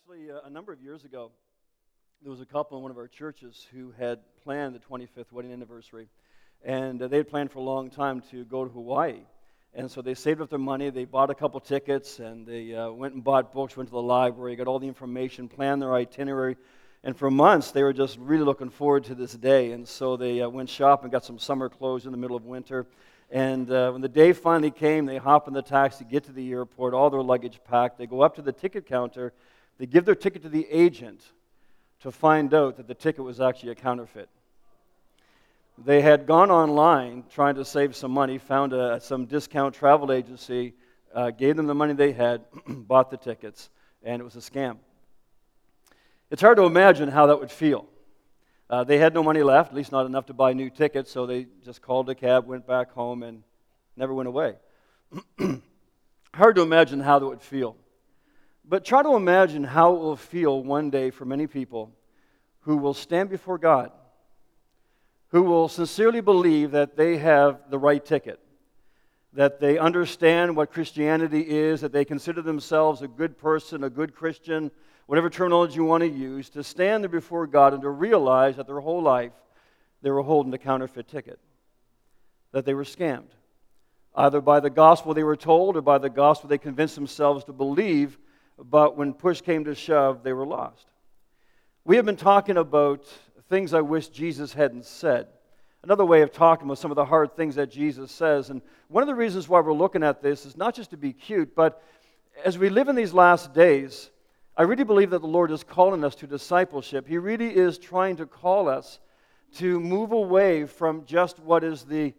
Actually, uh, a number of years ago, there was a couple in one of our churches who had planned the 25th wedding anniversary. And uh, they had planned for a long time to go to Hawaii. And so they saved up their money, they bought a couple tickets, and they uh, went and bought books, went to the library, got all the information, planned their itinerary. And for months, they were just really looking forward to this day. And so they uh, went shopping, got some summer clothes in the middle of winter. And uh, when the day finally came, they hop in the taxi, get to the airport, all their luggage packed. They go up to the ticket counter, they give their ticket to the agent to find out that the ticket was actually a counterfeit. They had gone online trying to save some money, found a, some discount travel agency, uh, gave them the money they had, bought the tickets, and it was a scam. It's hard to imagine how that would feel. Uh, they had no money left, at least not enough to buy new tickets, so they just called a cab, went back home, and never went away. hard to imagine how that would feel. But try to imagine how it will feel one day for many people who will stand before God, who will sincerely believe that they have the right ticket, that they understand what Christianity is, that they consider themselves a good person, a good Christian, whatever terminology you want to use, to stand there before God and to realize that their whole life they were holding a counterfeit ticket, that they were scammed, either by the gospel they were told or by the gospel they convinced themselves to believe but when push came to shove, they were lost. We have been talking about things I wish Jesus hadn't said. Another way of talking about some of the hard things that Jesus says. And one of the reasons why we're looking at this is not just to be cute, but as we live in these last days, I really believe that the Lord is calling us to discipleship. He really is trying to call us to move away from just what is the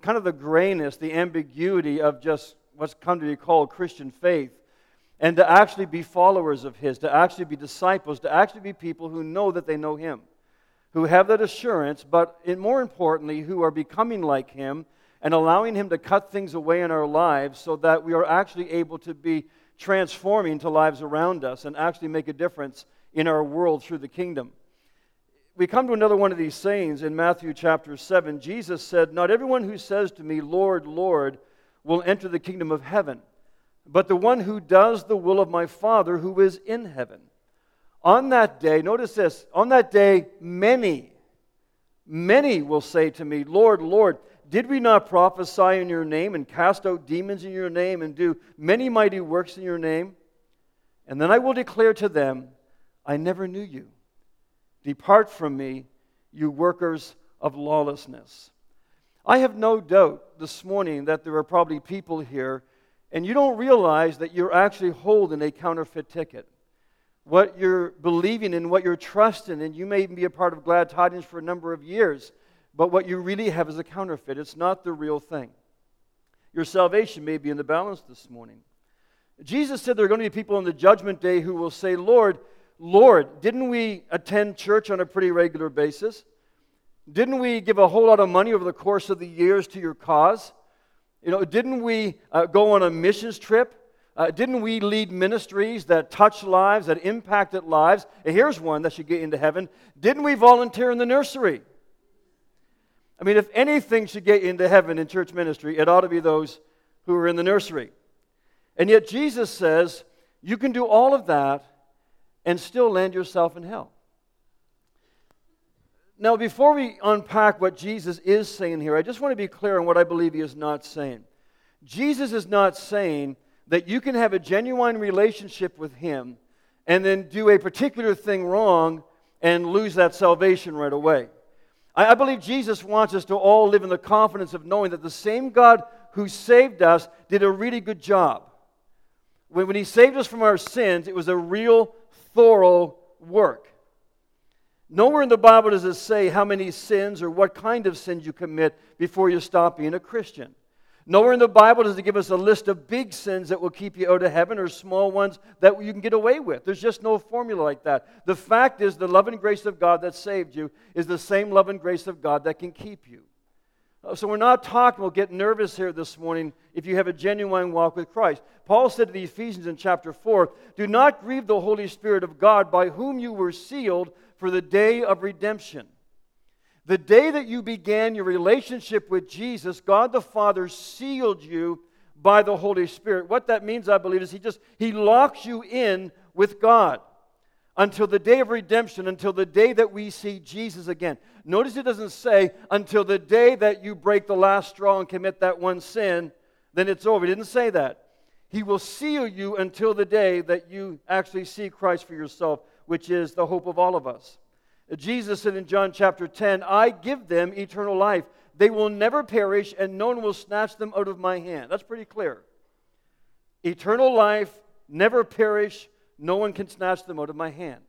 kind of the grayness, the ambiguity of just what's come to be called Christian faith and to actually be followers of His, to actually be disciples, to actually be people who know that they know Him, who have that assurance, but more importantly, who are becoming like Him and allowing Him to cut things away in our lives so that we are actually able to be transforming to lives around us and actually make a difference in our world through the kingdom. We come to another one of these sayings in Matthew chapter 7. Jesus said, Not everyone who says to me, Lord, Lord, will enter the kingdom of heaven but the one who does the will of my Father who is in heaven. On that day, notice this, on that day, many, many will say to me, Lord, Lord, did we not prophesy in your name and cast out demons in your name and do many mighty works in your name? And then I will declare to them, I never knew you. Depart from me, you workers of lawlessness. I have no doubt this morning that there are probably people here and you don't realize that you're actually holding a counterfeit ticket. What you're believing in, what you're trusting in, you may be a part of Glad Tidings for a number of years, but what you really have is a counterfeit. It's not the real thing. Your salvation may be in the balance this morning. Jesus said there are going to be people on the judgment day who will say, Lord, Lord, didn't we attend church on a pretty regular basis? Didn't we give a whole lot of money over the course of the years to your cause? You know, didn't we uh, go on a missions trip? Uh, didn't we lead ministries that touched lives, that impacted lives? And here's one that should get into heaven. Didn't we volunteer in the nursery? I mean, if anything should get into heaven in church ministry, it ought to be those who are in the nursery. And yet, Jesus says you can do all of that and still land yourself in hell. Now, before we unpack what Jesus is saying here, I just want to be clear on what I believe he is not saying. Jesus is not saying that you can have a genuine relationship with him and then do a particular thing wrong and lose that salvation right away. I, believe Jesus wants us to all live in the confidence of knowing that the same God who saved us did a really good job. When, when he saved us from our sins, it was a real, thorough work. Nowhere in the Bible does it say how many sins or what kind of sins you commit before you stop being a Christian. Nowhere in the Bible does it give us a list of big sins that will keep you out of heaven or small ones that you can get away with. There's just no formula like that. The fact is, the love and grace of God that saved you is the same love and grace of God that can keep you. Uh, so we're not talking, we'll get nervous here this morning if you have a genuine walk with Christ. Paul said to the Ephesians in chapter 4 Do not grieve the Holy Spirit of God by whom you were sealed for the day of redemption. The day that you began your relationship with Jesus, God the Father sealed you by the Holy Spirit. What that means, I believe, is He just He locks you in with God. Until the day of redemption, until the day that we see Jesus again. Notice it doesn't say until the day that you break the last straw and commit that one sin, then it's over. He didn't say that. He will seal you until the day that you actually see Christ for yourself, which is the hope of all of us. Jesus said in John chapter 10, I give them eternal life. They will never perish, and no one will snatch them out of my hand. That's pretty clear. Eternal life, never perish, no one can snatch them out of my hand.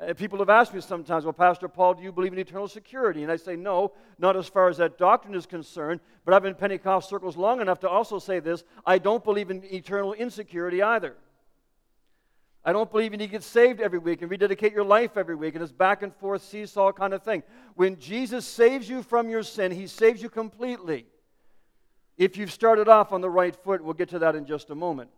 Uh, people have asked me sometimes, well, Pastor Paul, do you believe in eternal security? And I say, no, not as far as that doctrine is concerned, but I've been in Pentecost circles long enough to also say this I don't believe in eternal insecurity either. I don't believe in you need to get saved every week and rededicate your life every week and it's back and forth seesaw kind of thing. When Jesus saves you from your sin, he saves you completely. If you've started off on the right foot, we'll get to that in just a moment.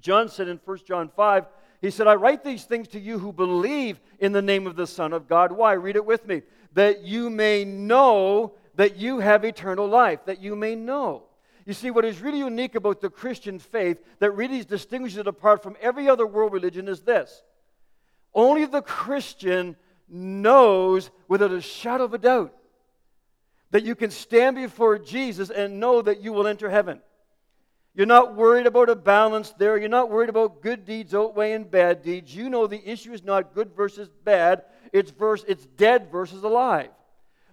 John said in 1 John 5, he said, I write these things to you who believe in the name of the Son of God. Why? Read it with me. That you may know that you have eternal life, that you may know. You see, what is really unique about the Christian faith that really distinguishes it apart from every other world religion is this only the Christian knows without a shadow of a doubt that you can stand before Jesus and know that you will enter heaven. You're not worried about a balance there. You're not worried about good deeds outweighing bad deeds. You know the issue is not good versus bad, it's, verse, it's dead versus alive.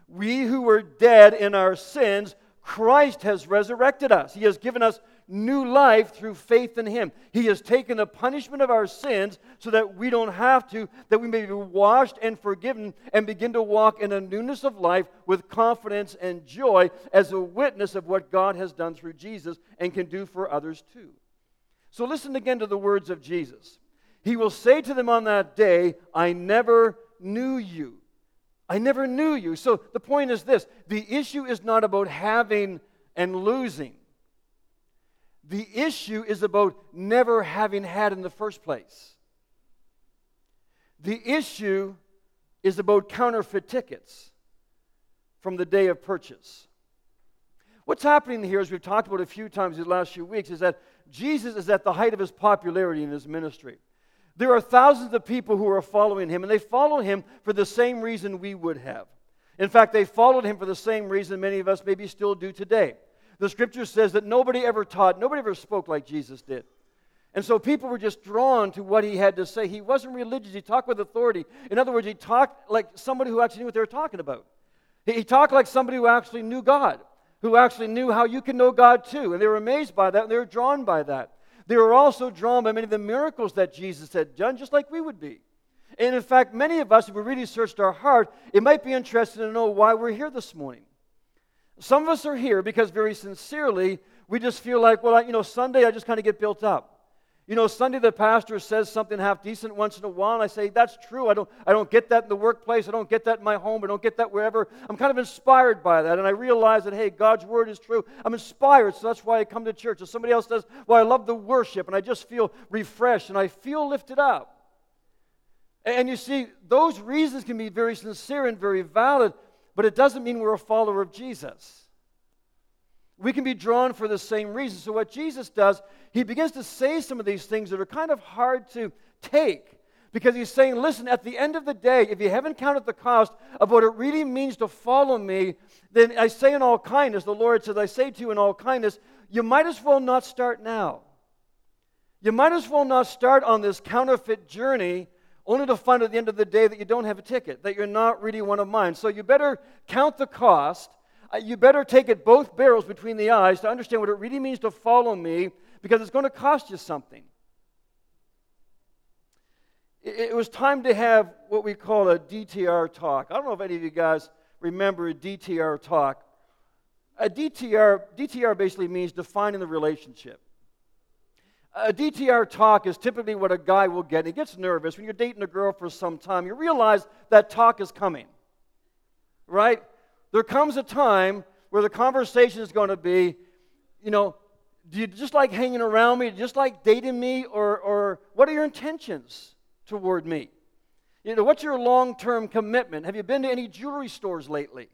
We who were dead in our sins, Christ has resurrected us. He has given us new life through faith in Him. He has taken the punishment of our sins so that we don't have to, that we may be washed and forgiven and begin to walk in a newness of life with confidence and joy as a witness of what God has done through Jesus and can do for others too. So listen again to the words of Jesus. He will say to them on that day, I never knew you. I never knew you. So the point is this the issue is not about having and losing. The issue is about never having had in the first place. The issue is about counterfeit tickets from the day of purchase. What's happening here, as we've talked about a few times in the last few weeks, is that Jesus is at the height of his popularity in his ministry. There are thousands of people who are following him, and they follow him for the same reason we would have. In fact, they followed him for the same reason many of us maybe still do today the scripture says that nobody ever taught, nobody ever spoke like Jesus did. And so people were just drawn to what he had to say. He wasn't religious, he talked with authority. In other words, he talked like somebody who actually knew what they were talking about. He talked like somebody who actually knew God, who actually knew how you can know God too. And they were amazed by that, and they were drawn by that. They were also drawn by many of the miracles that Jesus had done, just like we would be. And in fact, many of us, if we really searched our heart, it might be interesting to know why we're here this morning. Some of us are here because very sincerely, we just feel like, well, I, you know, Sunday I just kind of get built up. You know, Sunday the pastor says something half decent once in a while, and I say, that's true. I don't, I don't get that in the workplace. I don't get that in my home. I don't get that wherever. I'm kind of inspired by that, and I realize that, hey, God's word is true. I'm inspired, so that's why I come to church. If somebody else says, well, I love the worship, and I just feel refreshed, and I feel lifted up. And you see, those reasons can be very sincere and very valid, but it doesn't mean we're a follower of Jesus. We can be drawn for the same reason. So, what Jesus does, he begins to say some of these things that are kind of hard to take because he's saying, listen, at the end of the day, if you haven't counted the cost of what it really means to follow me, then I say in all kindness, the Lord says, I say to you in all kindness, you might as well not start now. You might as well not start on this counterfeit journey only to find at the end of the day that you don't have a ticket, that you're not really one of mine. So you better count the cost. Uh, you better take it both barrels between the eyes to understand what it really means to follow me because it's going to cost you something. It, it was time to have what we call a DTR talk. I don't know if any of you guys remember a DTR talk. A DTR, DTR basically means defining the relationship. A DTR talk is typically what a guy will get. He gets nervous when you're dating a girl for some time. You realize that talk is coming, right? There comes a time where the conversation is going to be, you know, do you just like hanging around me? just like dating me? Or, or what are your intentions toward me? You know, what's your long term commitment? Have you been to any jewelry stores lately?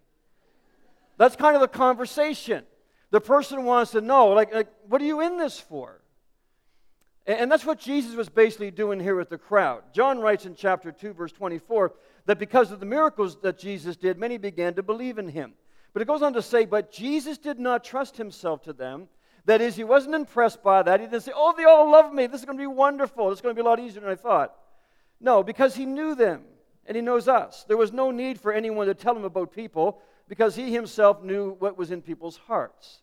That's kind of the conversation. The person wants to know, like, like what are you in this for? And that's what Jesus was basically doing here with the crowd. John writes in chapter 2, verse 24, that because of the miracles that Jesus did, many began to believe in him. But it goes on to say, But Jesus did not trust himself to them. That is, he wasn't impressed by that. He didn't say, Oh, they all love me. This is going to be wonderful. It's going to be a lot easier than I thought. No, because he knew them and he knows us. There was no need for anyone to tell him about people because he himself knew what was in people's hearts.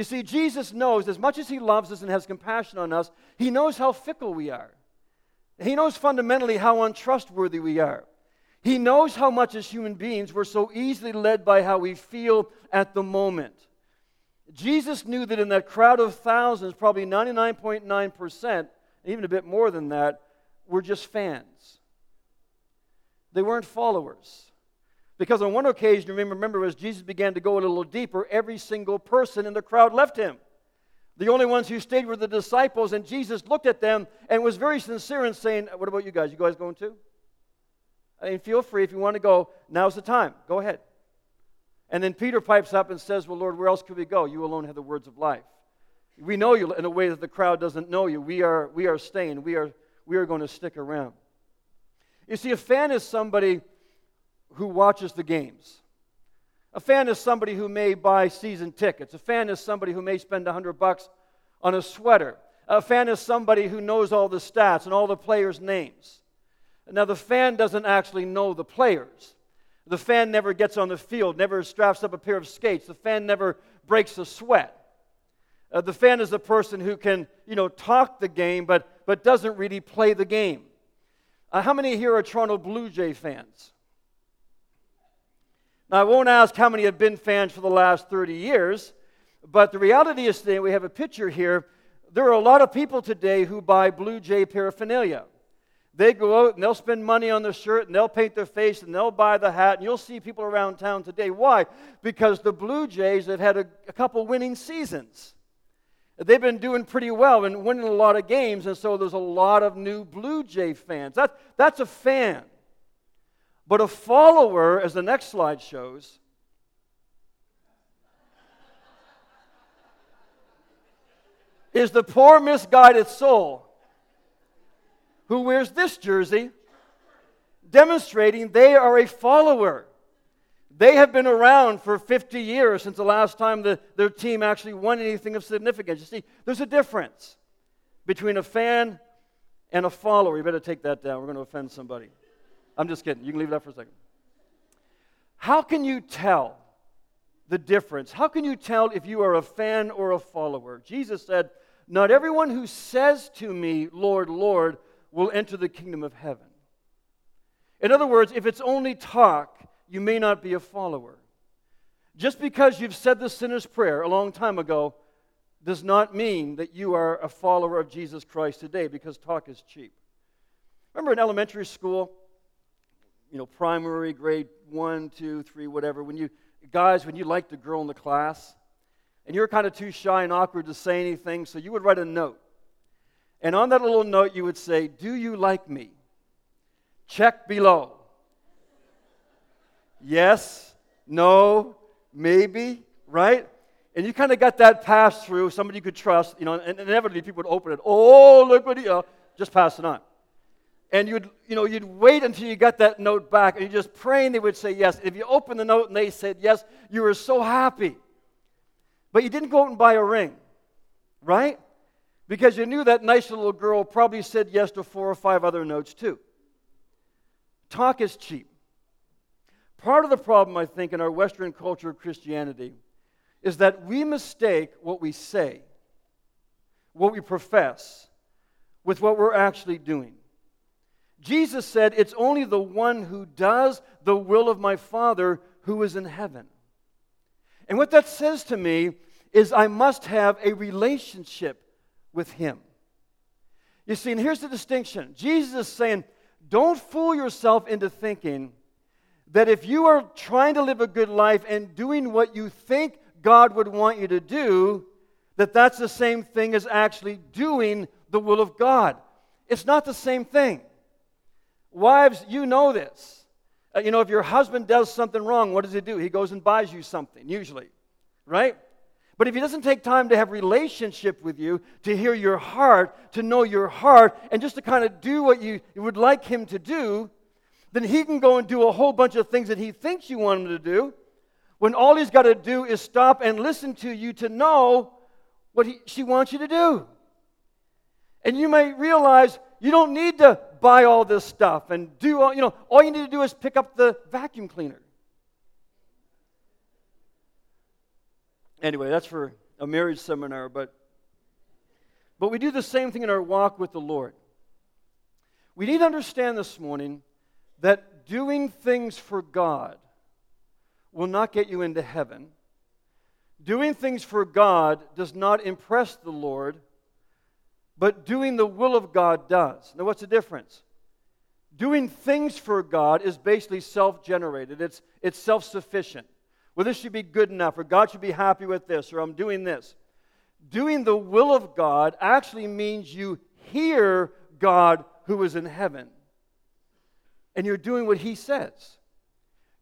You see, Jesus knows, as much as he loves us and has compassion on us, he knows how fickle we are. He knows fundamentally how untrustworthy we are. He knows how much as human beings we're so easily led by how we feel at the moment. Jesus knew that in that crowd of thousands, probably 99.9%, even a bit more than that, were just fans. They weren't followers. Because on one occasion, remember, as Jesus began to go a little deeper, every single person in the crowd left him. The only ones who stayed were the disciples, and Jesus looked at them and was very sincere in saying, What about you guys? You guys going too? I mean, feel free if you want to go. Now's the time. Go ahead. And then Peter pipes up and says, Well, Lord, where else could we go? You alone have the words of life. We know you in a way that the crowd doesn't know you. We are, we are staying. We are, we are going to stick around. You see, a fan is somebody who watches the games. A fan is somebody who may buy season tickets. A fan is somebody who may spend 100 bucks on a sweater. A fan is somebody who knows all the stats and all the players' names. Now, the fan doesn't actually know the players. The fan never gets on the field, never straps up a pair of skates. The fan never breaks a sweat. Uh, the fan is the person who can, you know, talk the game, but, but doesn't really play the game. Uh, how many here are Toronto Blue Jay fans? Now, I won't ask how many have been fans for the last 30 years, but the reality is today, we have a picture here. There are a lot of people today who buy Blue Jay paraphernalia. They go out and they'll spend money on their shirt and they'll paint their face and they'll buy the hat. And you'll see people around town today. Why? Because the Blue Jays have had a, a couple winning seasons. They've been doing pretty well and winning a lot of games, and so there's a lot of new Blue Jay fans. That, that's a fan. But a follower, as the next slide shows, is the poor, misguided soul who wears this jersey, demonstrating they are a follower. They have been around for 50 years since the last time the, their team actually won anything of significance. You see, there's a difference between a fan and a follower. You better take that down. We're going to offend somebody. I'm just kidding. You can leave that for a second. How can you tell the difference? How can you tell if you are a fan or a follower? Jesus said, Not everyone who says to me, Lord, Lord, will enter the kingdom of heaven. In other words, if it's only talk, you may not be a follower. Just because you've said the sinner's prayer a long time ago does not mean that you are a follower of Jesus Christ today because talk is cheap. Remember in elementary school, you know, primary, grade one, two, three, whatever, when you, guys, when you liked a girl in the class, and you were kind of too shy and awkward to say anything, so you would write a note. And on that little note, you would say, Do you like me? Check below. yes, no, maybe, right? And you kind of got that pass through, somebody you could trust, you know, and inevitably people would open it. Oh, look what he, uh, just pass it on and you'd, you know, you'd wait until you got that note back and you're just praying they would say yes. If you opened the note and they said yes, you were so happy. But you didn't go out and buy a ring, right? Because you knew that nice little girl probably said yes to four or five other notes too. Talk is cheap. Part of the problem, I think, in our Western culture of Christianity is that we mistake what we say, what we profess, with what we're actually doing. Jesus said, It's only the one who does the will of my Father who is in heaven. And what that says to me is I must have a relationship with Him. You see, and here's the distinction Jesus is saying, Don't fool yourself into thinking that if you are trying to live a good life and doing what you think God would want you to do, that that's the same thing as actually doing the will of God. It's not the same thing. Wives, you know this. Uh, you know, if your husband does something wrong, what does he do? He goes and buys you something, usually, right? But if he doesn't take time to have relationship with you, to hear your heart, to know your heart, and just to kind of do what you would like him to do, then he can go and do a whole bunch of things that he thinks you want him to do, when all he's got to do is stop and listen to you to know what he, she wants you to do. And you may realize you don't need to buy all this stuff and do all, you know, all you need to do is pick up the vacuum cleaner. Anyway, that's for a marriage seminar, but but we do the same thing in our walk with the Lord. We need to understand this morning that doing things for God will not get you into heaven. Doing things for God does not impress the Lord, but doing the will of God does. Now, what's the difference? Doing things for God is basically self generated, it's, it's self sufficient. Well, this should be good enough, or God should be happy with this, or I'm doing this. Doing the will of God actually means you hear God who is in heaven, and you're doing what He says.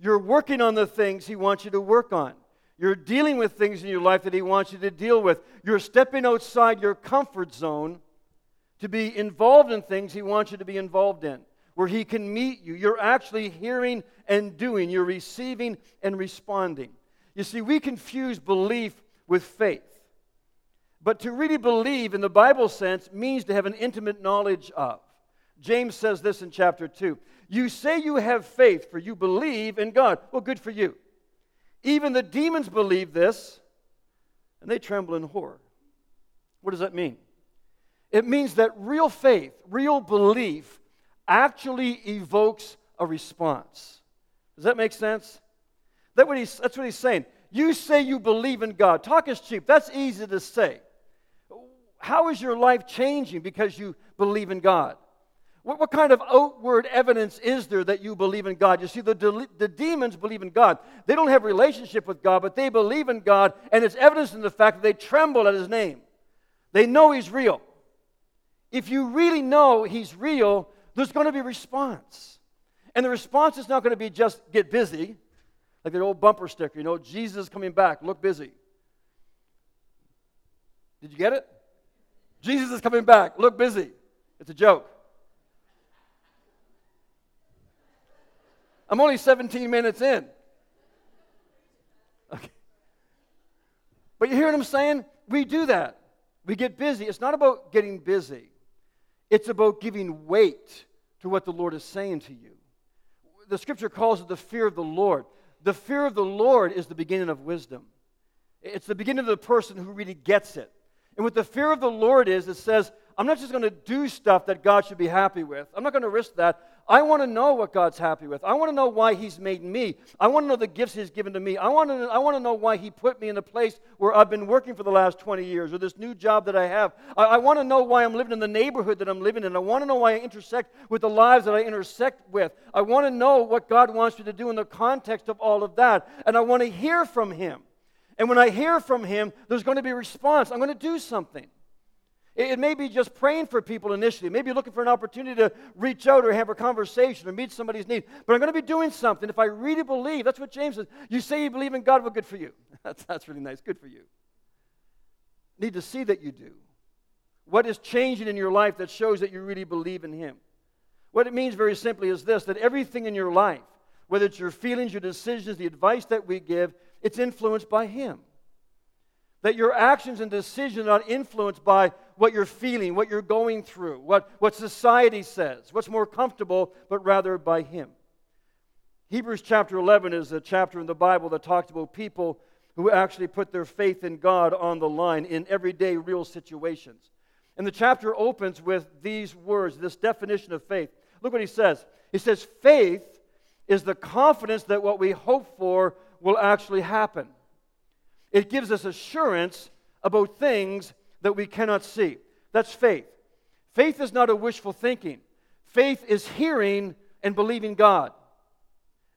You're working on the things He wants you to work on. You're dealing with things in your life that He wants you to deal with. You're stepping outside your comfort zone to be involved in things He wants you to be involved in, where He can meet you. You're actually hearing and doing, you're receiving and responding. You see, we confuse belief with faith. But to really believe in the Bible sense means to have an intimate knowledge of. James says this in chapter 2. You say you have faith, for you believe in God. Well, good for you. Even the demons believe this, and they tremble in horror. What does that mean? It means that real faith, real belief, actually evokes a response. Does that make sense? That what that's what he's saying. You say you believe in God. Talk is cheap. That's easy to say. How is your life changing because you believe in God? What, what, kind of outward evidence is there that you believe in God? You see, the, the demons believe in God. They don't have relationship with God, but they believe in God, and it's evidence in the fact that they tremble at His name. They know He's real. If you really know He's real, there's going to be response. And the response is not going to be just get busy, like that old bumper sticker, you know, Jesus is coming back, look busy. Did you get it? Jesus is coming back, look busy. It's a joke. I'm only 17 minutes in. Okay. But you hear what I'm saying? We do that. We get busy. It's not about getting busy, it's about giving weight to what the Lord is saying to you. The scripture calls it the fear of the Lord. The fear of the Lord is the beginning of wisdom. It's the beginning of the person who really gets it. And what the fear of the Lord is, it says, I'm not just going to do stuff that God should be happy with. I'm not going to risk that. I want to know what God's happy with. I want to know why He's made me. I want to know the gifts He's given to me. I want to, I want to know why He put me in a place where I've been working for the last 20 years or this new job that I have. I, I want to know why I'm living in the neighborhood that I'm living in. I want to know why I intersect with the lives that I intersect with. I want to know what God wants me to do in the context of all of that. And I want to hear from Him. And when I hear from Him, there's going to be a response. I'm going to do something. It may be just praying for people initially. Maybe looking for an opportunity to reach out or have a conversation or meet somebody's need. But I'm going to be doing something if I really believe. That's what James says. You say you believe in God, well, good for you. That's, that's really nice. Good for you. Need to see that you do. What is changing in your life that shows that you really believe in Him? What it means very simply is this that everything in your life, whether it's your feelings, your decisions, the advice that we give, it's influenced by Him. That your actions and decisions are influenced by what you're feeling, what you're going through, what, what society says, what's more comfortable, but rather by Him. Hebrews chapter 11 is a chapter in the Bible that talks about people who actually put their faith in God on the line in everyday real situations. And the chapter opens with these words, this definition of faith. Look what he says. He says, Faith is the confidence that what we hope for will actually happen. It gives us assurance about things that we cannot see. That's faith. Faith is not a wishful thinking, faith is hearing and believing God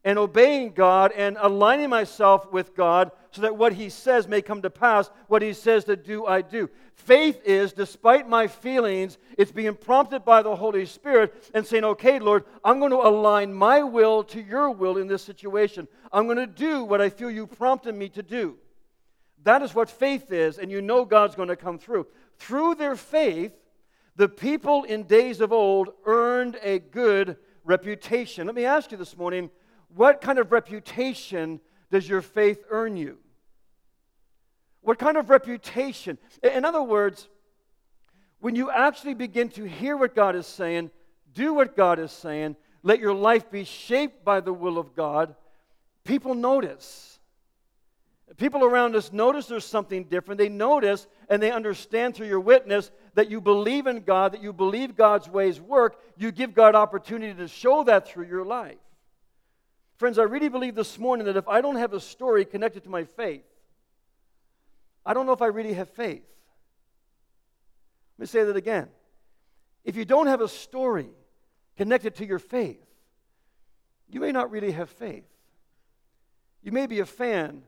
and obeying God and aligning myself with God so that what He says may come to pass. What He says to do, I do. Faith is, despite my feelings, it's being prompted by the Holy Spirit and saying, okay, Lord, I'm going to align my will to your will in this situation. I'm going to do what I feel you prompted me to do. That is what faith is, and you know God's going to come through. Through their faith, the people in days of old earned a good reputation. Let me ask you this morning what kind of reputation does your faith earn you? What kind of reputation? In other words, when you actually begin to hear what God is saying, do what God is saying, let your life be shaped by the will of God, people notice. People around us notice there's something different. They notice and they understand through your witness that you believe in God, that you believe God's ways work. You give God opportunity to show that through your life. Friends, I really believe this morning that if I don't have a story connected to my faith, I don't know if I really have faith. Let me say that again. If you don't have a story connected to your faith, you may not really have faith. You may be a fan,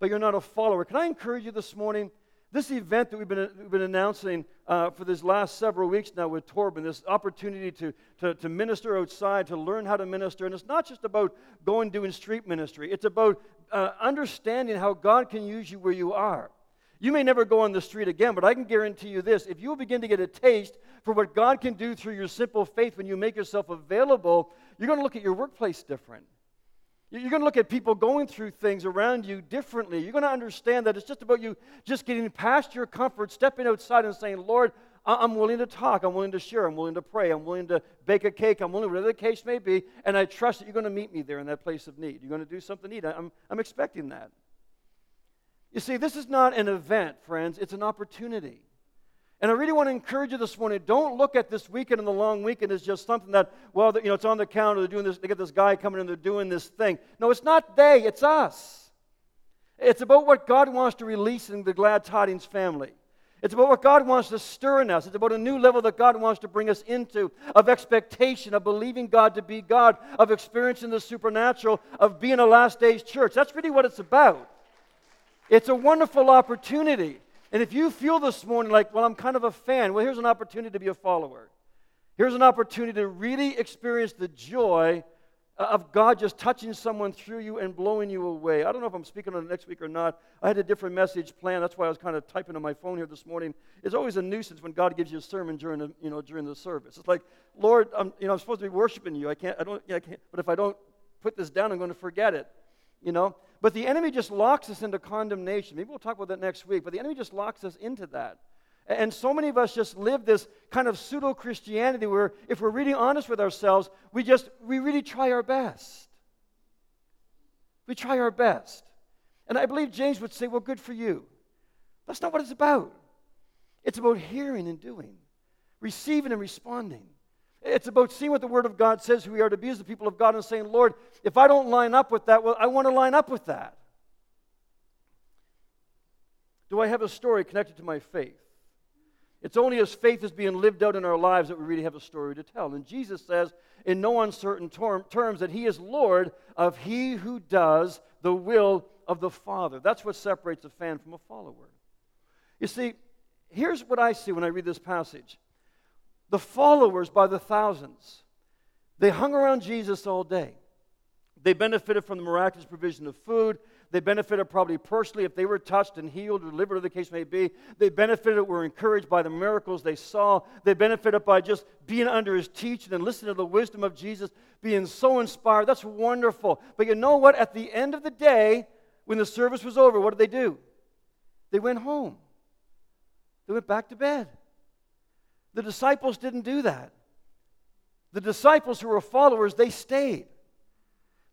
but you're not a follower. Can I encourage you this morning? This event that we've been, we've been announcing uh, for these last several weeks now with Torben, this opportunity to, to, to minister outside, to learn how to minister. And it's not just about going doing street ministry, it's about uh, understanding how God can use you where you are. You may never go on the street again, but I can guarantee you this if you begin to get a taste for what God can do through your simple faith when you make yourself available, you're going to look at your workplace different. You're going to look at people going through things around you differently. You're going to understand that it's just about you just getting past your comfort, stepping outside and saying, Lord, I'm willing to talk. I'm willing to share. I'm willing to pray. I'm willing to bake a cake. I'm willing, whatever the case may be. And I trust that you're going to meet me there in that place of need. You're going to do something neat. I'm, I'm expecting that. You see, this is not an event, friends, it's an opportunity. And I really want to encourage you this morning. Don't look at this weekend and the long weekend as just something that, well, you know, it's on the calendar. They're doing this. They get this guy coming in. They're doing this thing. No, it's not they. It's us. It's about what God wants to release in the Glad Tidings family. It's about what God wants to stir in us. It's about a new level that God wants to bring us into of expectation, of believing God to be God, of experiencing the supernatural, of being a last days church. That's really what it's about. It's a wonderful opportunity. And if you feel this morning like, well, I'm kind of a fan, well, here's an opportunity to be a follower. Here's an opportunity to really experience the joy of God just touching someone through you and blowing you away. I don't know if I'm speaking on it next week or not. I had a different message planned. That's why I was kind of typing on my phone here this morning. It's always a nuisance when God gives you a sermon during the, you know, during the service. It's like, Lord, I'm, you know, I'm supposed to be worshiping you. I can't, I don't, yeah, I can't, but if I don't put this down, I'm going to forget it, you know. But the enemy just locks us into condemnation. Maybe we'll talk about that next week, but the enemy just locks us into that. And so many of us just live this kind of pseudo Christianity where, if we're really honest with ourselves, we just, we really try our best. We try our best. And I believe James would say, well, good for you. That's not what it's about. It's about hearing and doing, receiving and responding. It's about seeing what the Word of God says who we are to be as the people of God and saying, Lord, if I don't line up with that, well, I want to line up with that. Do I have a story connected to my faith? It's only as faith is being lived out in our lives that we really have a story to tell. And Jesus says, in no uncertain term, terms, that He is Lord of he who does the will of the Father. That's what separates a fan from a follower. You see, here's what I see when I read this passage the followers by the thousands. They hung around Jesus all day. They benefited from the miraculous provision of food. They benefited probably personally if they were touched and healed or delivered, the case may be. They benefited, were encouraged by the miracles they saw. They benefited by just being under his teaching and listening to the wisdom of Jesus, being so inspired. That's wonderful. But you know what? At the end of the day, when the service was over, what did they do? They went home. They went back to bed. The disciples didn't do that. The disciples who were followers, they stayed.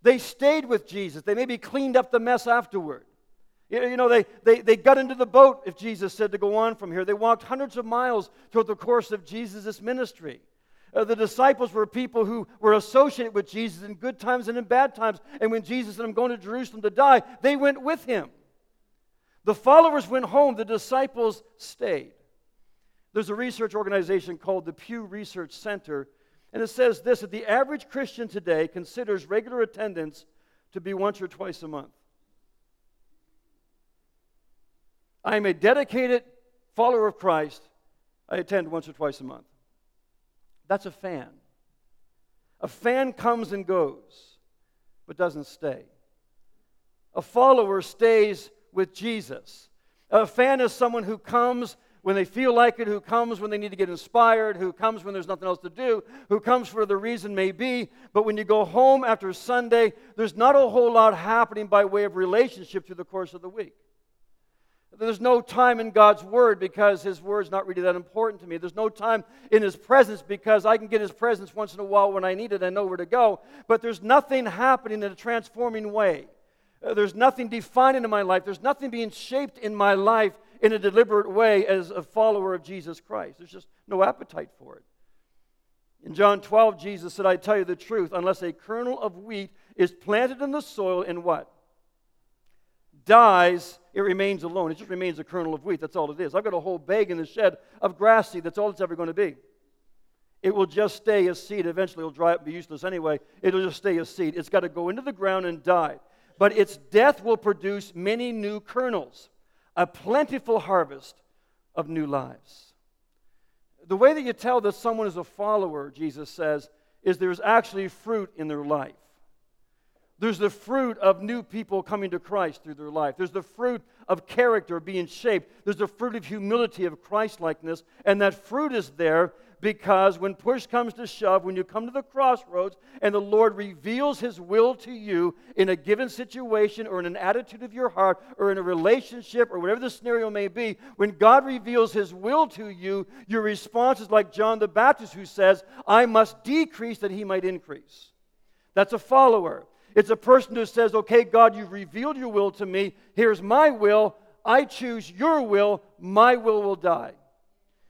They stayed with Jesus. They maybe cleaned up the mess afterward. You know, they, they, they got into the boat if Jesus said to go on from here. They walked hundreds of miles throughout the course of Jesus' ministry. Uh, the disciples were people who were associated with Jesus in good times and in bad times. And when Jesus said, I'm going to Jerusalem to die, they went with him. The followers went home, the disciples stayed. There's a research organization called the Pew Research Center, and it says this that the average Christian today considers regular attendance to be once or twice a month. I am a dedicated follower of Christ. I attend once or twice a month. That's a fan. A fan comes and goes, but doesn't stay. A follower stays with Jesus. A fan is someone who comes when they feel like it, who comes when they need to get inspired, who comes when there's nothing else to do, who comes for the reason may be. But when you go home after Sunday, there's not a whole lot happening by way of relationship through the course of the week. There's no time in God's Word because His Word's not really that important to me. There's no time in His presence because I can get His presence once in a while when I need it. I know where to go. But there's nothing happening in a transforming way. Uh, there's nothing defining in my life. There's nothing being shaped in my life in a deliberate way as a follower of Jesus Christ. There's just no appetite for it. In John 12, Jesus said, I tell you the truth, unless a kernel of wheat is planted in the soil and what? Dies, it remains alone. It just remains a kernel of wheat. That's all it is. I've got a whole bag in the shed of grass seed. That's all it's ever going to be. It will just stay a seed. Eventually, it'll dry up and be useless anyway. It'll just stay a seed. It's got to go into the ground and die. But its death will produce many new kernels a plentiful harvest of new lives. The way that you tell that someone is a follower, Jesus says, is there's actually fruit in their life. There's the fruit of new people coming to Christ through their life. There's the fruit of character being shaped. There's the fruit of humility, of Christlikeness. And that fruit is there because when push comes to shove, when you come to the crossroads and the Lord reveals His will to you in a given situation or in an attitude of your heart or in a relationship or whatever the scenario may be, when God reveals His will to you, your response is like John the Baptist who says, I must decrease that He might increase. That's a follower. It's a person who says, Okay, God, you've revealed your will to me. Here's my will. I choose your will. My will will die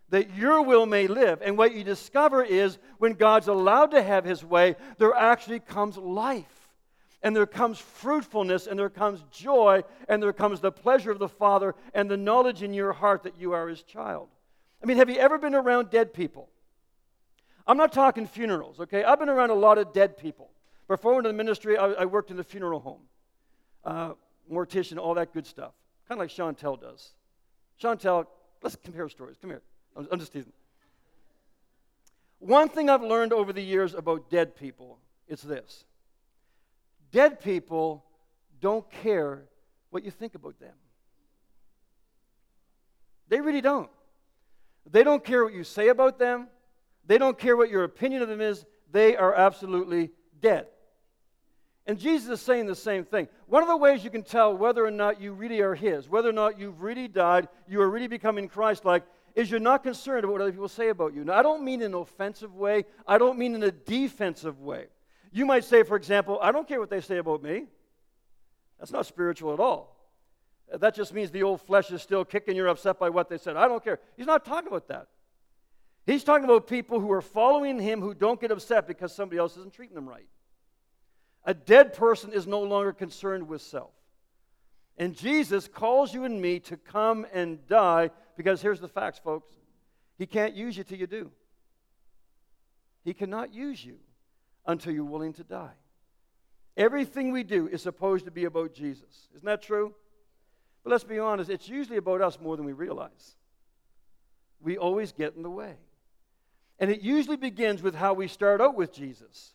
that your will may live. And what you discover is when God's allowed to have his way, there actually comes life. And there comes fruitfulness, and there comes joy, and there comes the pleasure of the Father and the knowledge in your heart that you are his child. I mean, have you ever been around dead people? I'm not talking funerals, okay? I've been around a lot of dead people. Before I went to the ministry, I, I worked in the funeral home, uh, mortician, all that good stuff. Kind of like Chantel does. Chantel, let's compare stories. Come here. I'm, I'm just teasing. One thing I've learned over the years about dead people is this dead people don't care what you think about them. They really don't. They don't care what you say about them. They don't care what your opinion of them is. They are absolutely dead. And Jesus is saying the same thing. One of the ways you can tell whether or not you really are His, whether or not you've really died, you are really becoming Christ like, is you're not concerned about what other people say about you. Now, I don't mean in an offensive way, I don't mean in a defensive way. You might say, for example, I don't care what they say about me. That's not spiritual at all. That just means the old flesh is still kicking, you're upset by what they said. I don't care. He's not talking about that. He's talking about people who are following him who don't get upset because somebody else isn't treating them right. A dead person is no longer concerned with self. And Jesus calls you and me to come and die because here's the facts, folks. He can't use you till you do. He cannot use you until you're willing to die. Everything we do is supposed to be about Jesus. Isn't that true? But let's be honest, it's usually about us more than we realize. We always get in the way. And it usually begins with how we start out with Jesus.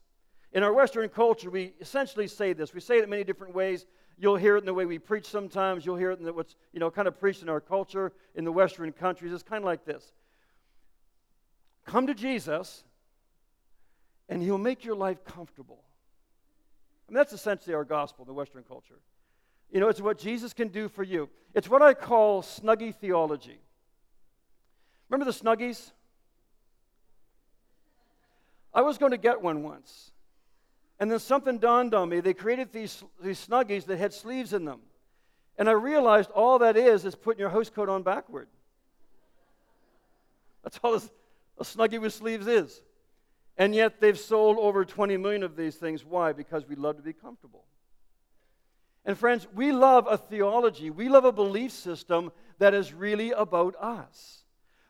In our Western culture, we essentially say this. We say it in many different ways. You'll hear it in the way we preach sometimes. You'll hear it in the, what's you know kind of preached in our culture in the Western countries. It's kind of like this: Come to Jesus, and He'll make your life comfortable. I mean, that's essentially our gospel in the Western culture. You know, it's what Jesus can do for you. It's what I call snuggie theology. Remember the snuggies? I was going to get one once. And then something dawned on me. They created these, these snuggies that had sleeves in them. And I realized all that is is putting your house coat on backward. That's all a, a snuggie with sleeves is. And yet they've sold over 20 million of these things. Why? Because we love to be comfortable. And friends, we love a theology, we love a belief system that is really about us.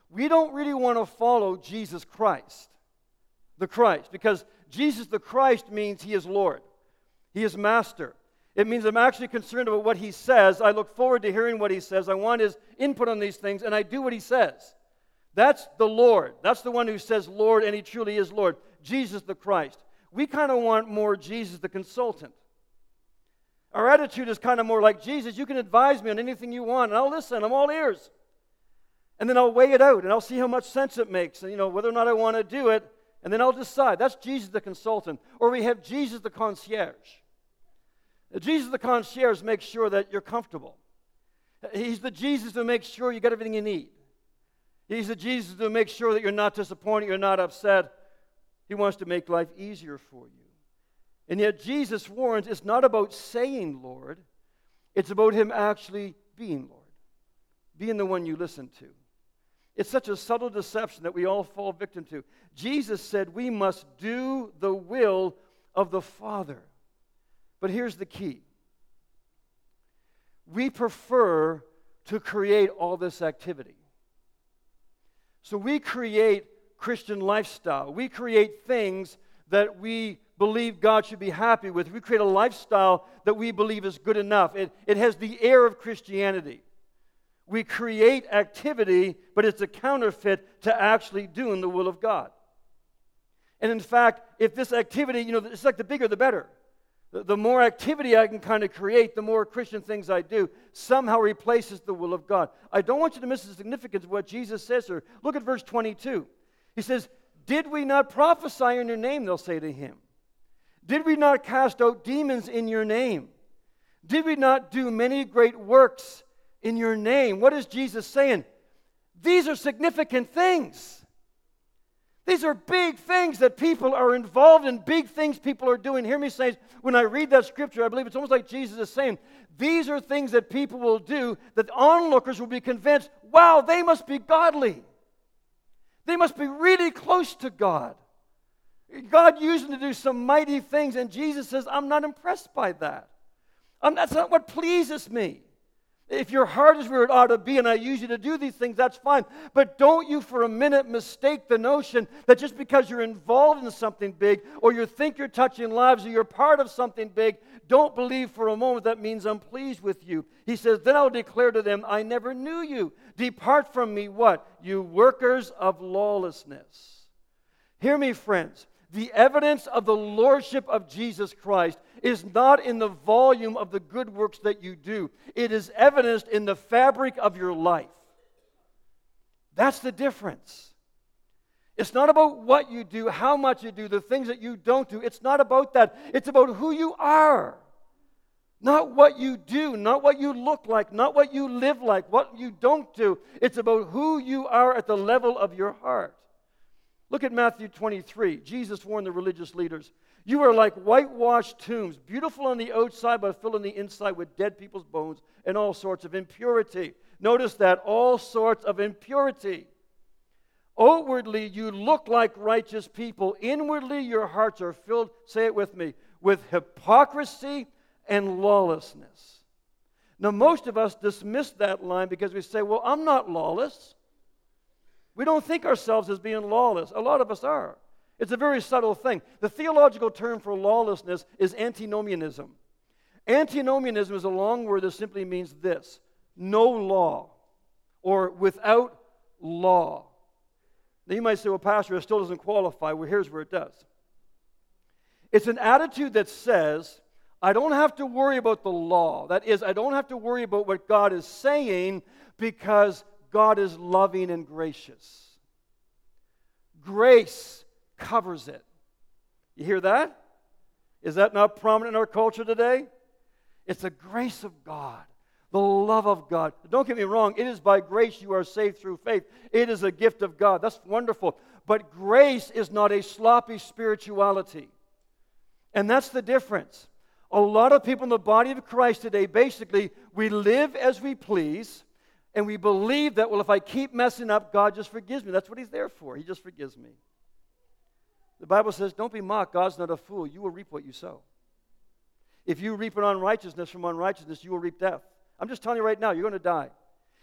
We don't really want to follow Jesus Christ, the Christ, because Jesus the Christ means he is Lord, he is Master. It means I'm actually concerned about what he says. I look forward to hearing what he says. I want his input on these things, and I do what he says. That's the Lord. That's the one who says Lord, and he truly is Lord. Jesus the Christ. We kind of want more Jesus the consultant. Our attitude is kind of more like Jesus, you can advise me on anything you want, and I'll listen, I'm all ears. And then I'll weigh it out and I'll see how much sense it makes, and you know, whether or not I want to do it, and then I'll decide. That's Jesus the consultant. Or we have Jesus the concierge. Jesus the concierge makes sure that you're comfortable. He's the Jesus who makes sure you got everything you need. He's the Jesus who makes sure that you're not disappointed, you're not upset. He wants to make life easier for you. And yet, Jesus warns it's not about saying Lord, it's about Him actually being Lord, being the one you listen to. It's such a subtle deception that we all fall victim to. Jesus said we must do the will of the Father. But here's the key we prefer to create all this activity. So we create Christian lifestyle. We create things that we believe God should be happy with. We create a lifestyle that we believe is good enough. It, it has the air of Christianity. We create activity, but it's a counterfeit to actually doing the will of God. And in fact, if this activity, you know, it's like the bigger the better. The, more activity I can kind of create, the more Christian things I do, somehow replaces the will of God. I don't want you to miss the significance of what Jesus says here. Look at verse 22. He says, Did we not prophesy in your name? They'll say to him. Did we not cast out demons in your name? Did we not do many great works in your name? What is Jesus saying? These are significant things. These are big things that people are involved in, big things people are doing. Hear me say, when I read that scripture, I believe it's almost like Jesus is saying, these are things that people will do that onlookers will be convinced, wow, they must be godly. They must be really close to God. God used them to do some mighty things, and Jesus says, I'm not impressed by that. I'm, that's not what pleases me. If your heart is where it ought to be and I use you to do these things, that's fine. But don't you for a minute mistake the notion that just because you're involved in something big or you think you're touching lives or you're part of something big, don't believe for a moment that means I'm pleased with you. He says, Then I'll declare to them, I never knew you. Depart from me, what? You workers of lawlessness. Hear me, friends. The evidence of the lordship of Jesus Christ is not in the volume of the good works that you do, it is evidenced in the fabric of your life. That's the difference. It's not about what you do, how much you do, the things that you don't do. It's not about that. It's about who you are. Not what you do, not what you look like, not what you live like, what you don't do. It's about who you are at the level of your heart. Look at Matthew 23. Jesus warned the religious leaders You are like whitewashed tombs, beautiful on the outside, but filled on the inside with dead people's bones and all sorts of impurity. Notice that all sorts of impurity. Outwardly, you look like righteous people. Inwardly, your hearts are filled, say it with me, with hypocrisy and lawlessness. Now, most of us dismiss that line because we say, Well, I'm not lawless. We don't think ourselves as being lawless. A lot of us are. It's a very subtle thing. The theological term for lawlessness is antinomianism. Antinomianism is a long word that simply means this no law or without law. Now you might say, well, Pastor, it still doesn't qualify. Well, here's where it does. It's an attitude that says, I don't have to worry about the law. That is, I don't have to worry about what God is saying because God is loving and gracious. Grace covers it. You hear that? Is that not prominent in our culture today? It's the grace of God, the love of God. Don't get me wrong, it is by grace you are saved through faith. It is a gift of God. That's wonderful. But grace is not a sloppy spirituality. And that's the difference. A lot of people in the body of Christ today, basically, we live as we please and we believe that, well, if I keep messing up, God just forgives me. That's what He's there for. He just forgives me. The Bible says, don't be mocked. God's not a fool. You will reap what you sow. If you reap an unrighteousness from unrighteousness, you will reap death. I'm just telling you right now, you're going to die.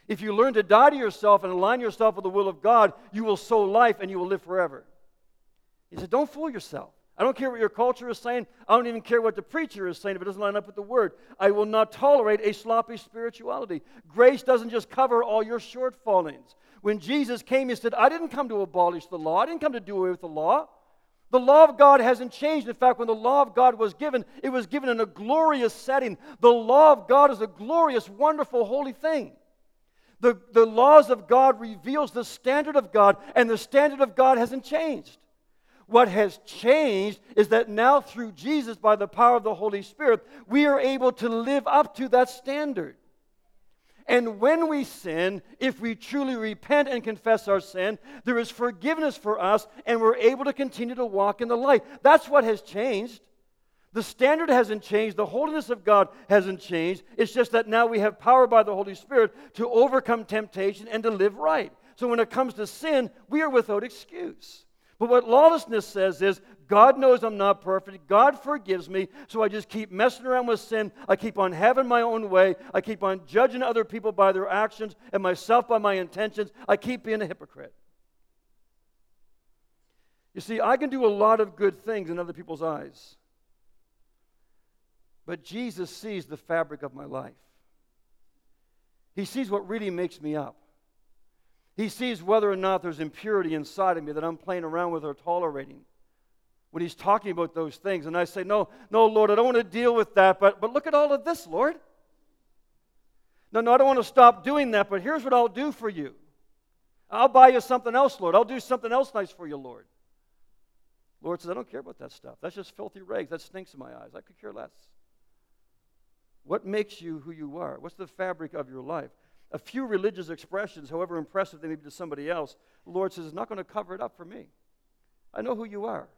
If you learn to die to yourself and align yourself with the will of God, you will sow life and you will live forever. He said, don't fool yourself. I don't care what your culture is saying. I don't even care what the preacher is saying if it doesn't line up with the word. I will not tolerate a sloppy spirituality. Grace doesn't just cover all your shortfallings. When Jesus came, he said, I didn't come to abolish the law, I didn't come to do away with the law. The law of God hasn't changed. In fact, when the law of God was given, it was given in a glorious setting. The law of God is a glorious, wonderful, holy thing. The, the laws of God reveals the standard of God, and the standard of God hasn't changed. What has changed is that now through Jesus, by the power of the Holy Spirit, we are able to live up to that standard. And when we sin, if we truly repent and confess our sin, there is forgiveness for us and we're able to continue to walk in the light. That's what has changed. The standard hasn't changed. The holiness of God hasn't changed. It's just that now we have power by the Holy Spirit to overcome temptation and to live right. So when it comes to sin, we are without excuse. But what lawlessness says is God knows I'm not perfect. God forgives me. So I just keep messing around with sin. I keep on having my own way. I keep on judging other people by their actions and myself by my intentions. I keep being a hypocrite. You see, I can do a lot of good things in other people's eyes. But Jesus sees the fabric of my life. He sees what really makes me up. He sees whether or not there's impurity inside of me that I'm playing around with or tolerating when he's talking about those things. And I say, No, no, Lord, I don't want to deal with that, but, but look at all of this, Lord. No, no, I don't want to stop doing that, but here's what I'll do for you. I'll buy you something else, Lord. I'll do something else nice for you, Lord. Lord says, I don't care about that stuff. That's just filthy rags. That stinks in my eyes. I could care less. What makes you who you are? What's the fabric of your life? A few religious expressions, however impressive they may be to somebody else, the Lord says, is not going to cover it up for me. I know who you are.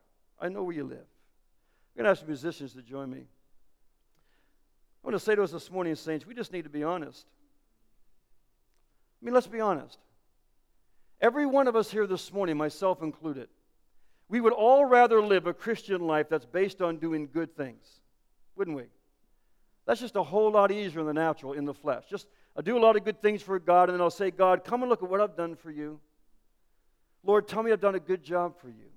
I know where you live. I'm going to ask musicians to join me. I want to say to us this morning, saints, we just need to be honest. I mean, let's be honest. Every one of us here this morning, myself included, we would all rather live a Christian life that's based on doing good things, wouldn't we? That's just a whole lot easier in the natural, in the flesh. Just I do a lot of good things for God, and then I'll say, God, come and look at what I've done for you. Lord, tell me I've done a good job for you.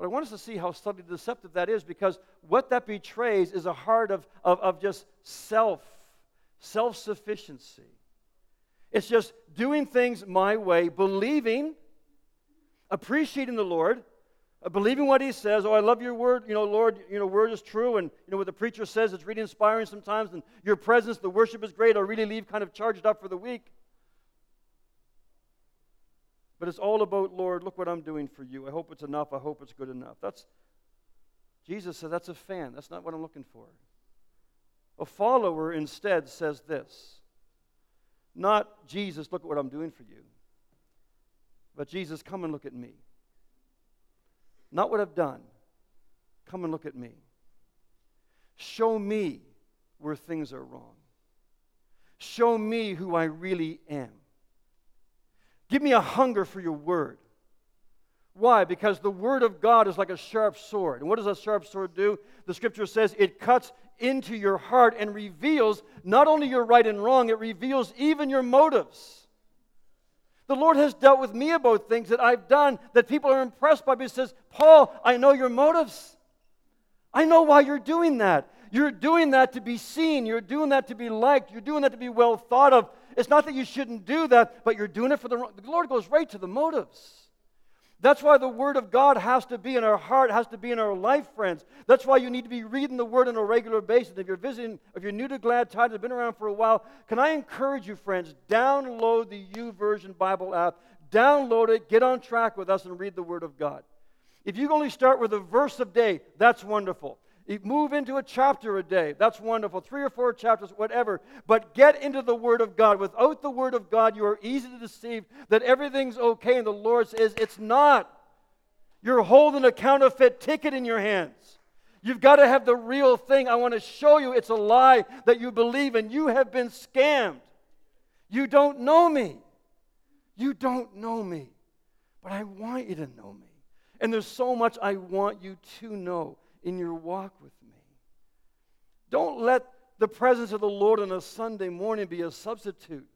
But I want us to see how subtly deceptive that is because what that betrays is a heart of, of, of just self, self sufficiency. It's just doing things my way, believing, appreciating the Lord, uh, believing what He says. Oh, I love your word. You know, Lord, you know, word is true. And, you know, what the preacher says, it's really inspiring sometimes. And your presence, the worship is great. I'll really leave kind of charged up for the week. But it's all about, Lord, look what I'm doing for you. I hope it's enough. I hope it's good enough. That's Jesus said that's a fan. That's not what I'm looking for. A follower instead says this. Not Jesus, look at what I'm doing for you. But Jesus, come and look at me. Not what I've done. Come and look at me. Show me where things are wrong. Show me who I really am. Give me a hunger for your word. Why? Because the word of God is like a sharp sword. And what does a sharp sword do? The scripture says it cuts into your heart and reveals not only your right and wrong, it reveals even your motives. The Lord has dealt with me about things that I've done that people are impressed by. but He says, Paul, I know your motives. I know why you're doing that. You're doing that to be seen. You're doing that to be liked. You're doing that to be well thought of. It's not that you shouldn't do that, but you're doing it for the wrong. The Lord goes right to the motives. That's why the Word of God has to be in our heart, has to be in our life, friends. That's why you need to be reading the Word on a regular basis. If you're visiting, if you're new to Glad Tidings, have been around for a while, can I encourage you, friends, download the YouVersion Bible app, download it, get on track with us, and read the Word of God. If you only start with a verse a day, that's wonderful. Move into a chapter a day. That's wonderful. Three or four chapters, whatever. But get into the Word of God. Without the Word of God, you are easy to deceive that everything's okay, and the Lord says it's not. You're holding a counterfeit ticket in your hands. You've got to have the real thing. I want to show you it's a lie that you believe in. You have been scammed. You don't know me. You don't know me. But I want you to know me. And there's so much I want you to know in your walk with me. Don't let the presence of the Lord on a Sunday morning be a substitute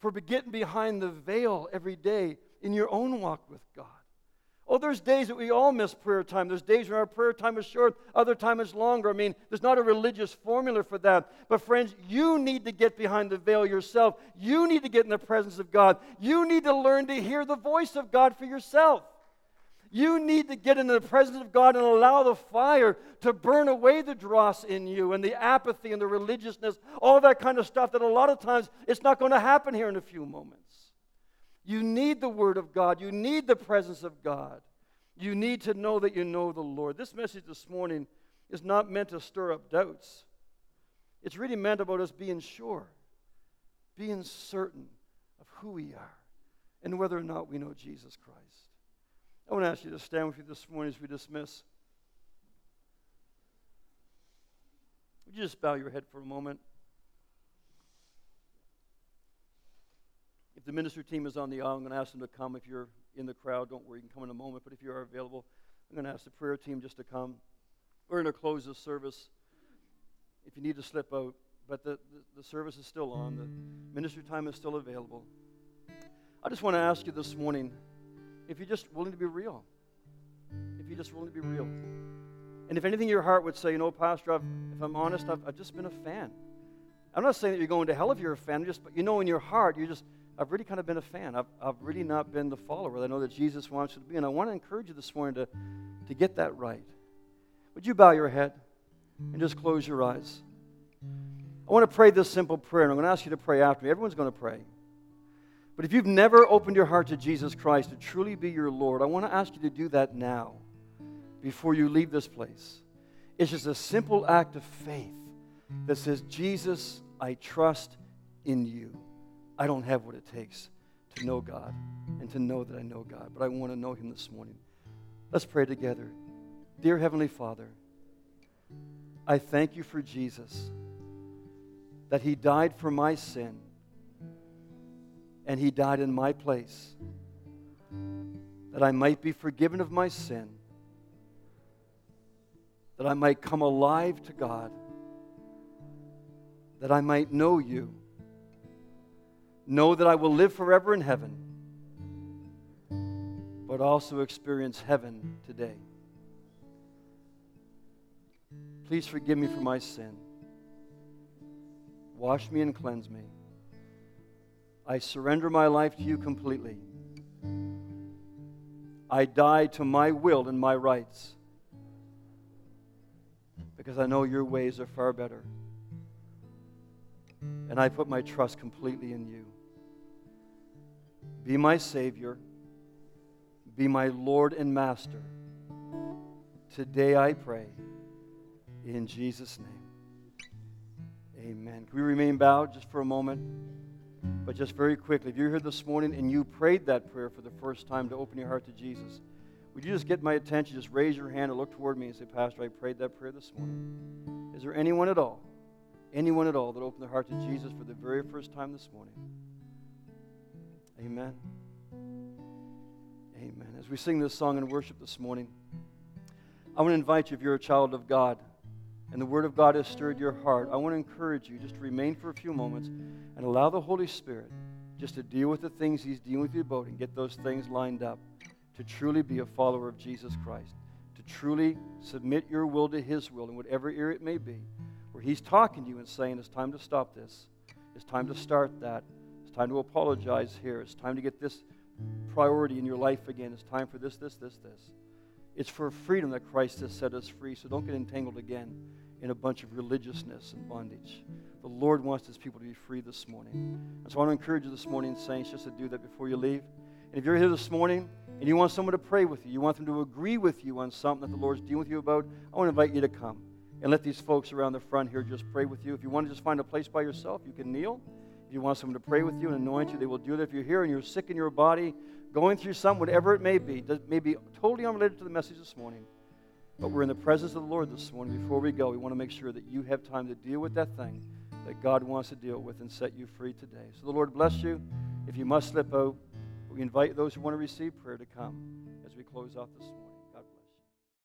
for getting behind the veil every day in your own walk with God. Oh, there's days that we all miss prayer time. There's days when our prayer time is short, other time is longer. I mean, there's not a religious formula for that. But, friends, you need to get behind the veil yourself. You need to get in the presence of God. You need to learn to hear the voice of God for yourself. You need to get into the presence of God and allow the fire to burn away the dross in you and the apathy and the religiousness, all that kind of stuff that a lot of times it's not going to happen here in a few moments. You need the Word of God. You need the presence of God. You need to know that you know the Lord. This message this morning is not meant to stir up doubts. It's really meant about us being sure, being certain of who we are and whether or not we know Jesus Christ. I want to ask you to stand with me this morning as we dismiss. Would you just bow your head for a moment? If the ministry team is on the aisle, I'm going to ask them to come. If you're in the crowd, don't worry, you can come in a moment. But if you are available, I'm going to ask the prayer team just to come. We're going to close this service. If you need to slip out, but the, the, the service is still on, the ministry time is still available. I just want to ask you this morning if you're just willing to be real. If you're just willing to be real. And if anything your heart would say, you know, Pastor, I've, if I'm honest, I've, I've, just been a fan. I'm not saying that you're going to hell if you're a fan, just but you know in your heart, you're just, I've really kind of been a fan. I've, I've really not been the follower I know that Jesus wants you to be. And I want to encourage you this morning to, to get that right. Would you bow your head and just close your eyes? I want to pray this simple prayer, and I'm going to ask you to pray after me. Everyone's going to pray. But if you've never opened your heart to Jesus Christ to truly be your Lord, I want to ask you to do that now before you leave this place. It's just a simple act of faith that says, Jesus, I trust in you. I don't have what it takes to know God and to know that I know God, but I want to know Him this morning. Let's pray together. Dear Heavenly Father, I thank you for Jesus, that He died for my sin and he died in my place that I might be forgiven of my sin, that I might come alive to God, that I might know you, know that I will live forever in heaven, but also experience heaven today. Please forgive me for my sin. Wash me and cleanse me. I surrender my life to you completely. I die to my will and my rights because I know your ways are far better. And I put my trust completely in you. Be my Savior. Be my Lord and Master. Today I pray. In Jesus' name. Amen. Can we remain bowed just for a moment? But just very quickly, if you're here this morning and you prayed that prayer for the first time to open your heart to Jesus, would you just get my attention? Just raise your hand and look toward me and say, Pastor, I prayed that prayer this morning. Is there anyone at all, anyone at all that opened their heart to Jesus for the very first time this morning? Amen. Amen. As we sing this song in worship this morning, I want to invite you, if you're a child of God, and the Word of God has stirred your heart, I want to encourage you just to remain for a few moments and allow the Holy Spirit just to deal with the things He's dealing with you about and get those things lined up to truly be a follower of Jesus Christ, to truly submit your will to His will in whatever area it may be, where He's talking to you and saying, It's time to stop this. It's time to start that. It's time to apologize here. It's time to get this priority in your life again. It's time for this, this, this, this. It's for freedom that Christ has set us free. So don't get entangled again in a bunch of religiousness and bondage. The Lord wants his people to be free this morning. And so I want to encourage you this morning, saints, just to do that before you leave. And if you're here this morning and you want someone to pray with you, you want them to agree with you on something that the Lord's dealing with you about, I want to invite you to come and let these folks around the front here just pray with you. If you want to just find a place by yourself, you can kneel. If you want someone to pray with you and anoint you, they will do that. If you're here and you're sick in your body, going through something, whatever it may be, may be totally unrelated to the message this morning, but we're in the presence of the Lord this morning. Before we go, we want to make sure that you have time to deal with that thing that God wants to deal with and set you free today. So the Lord bless you. If you must slip out, we invite those who want to receive prayer to come as we close out this morning.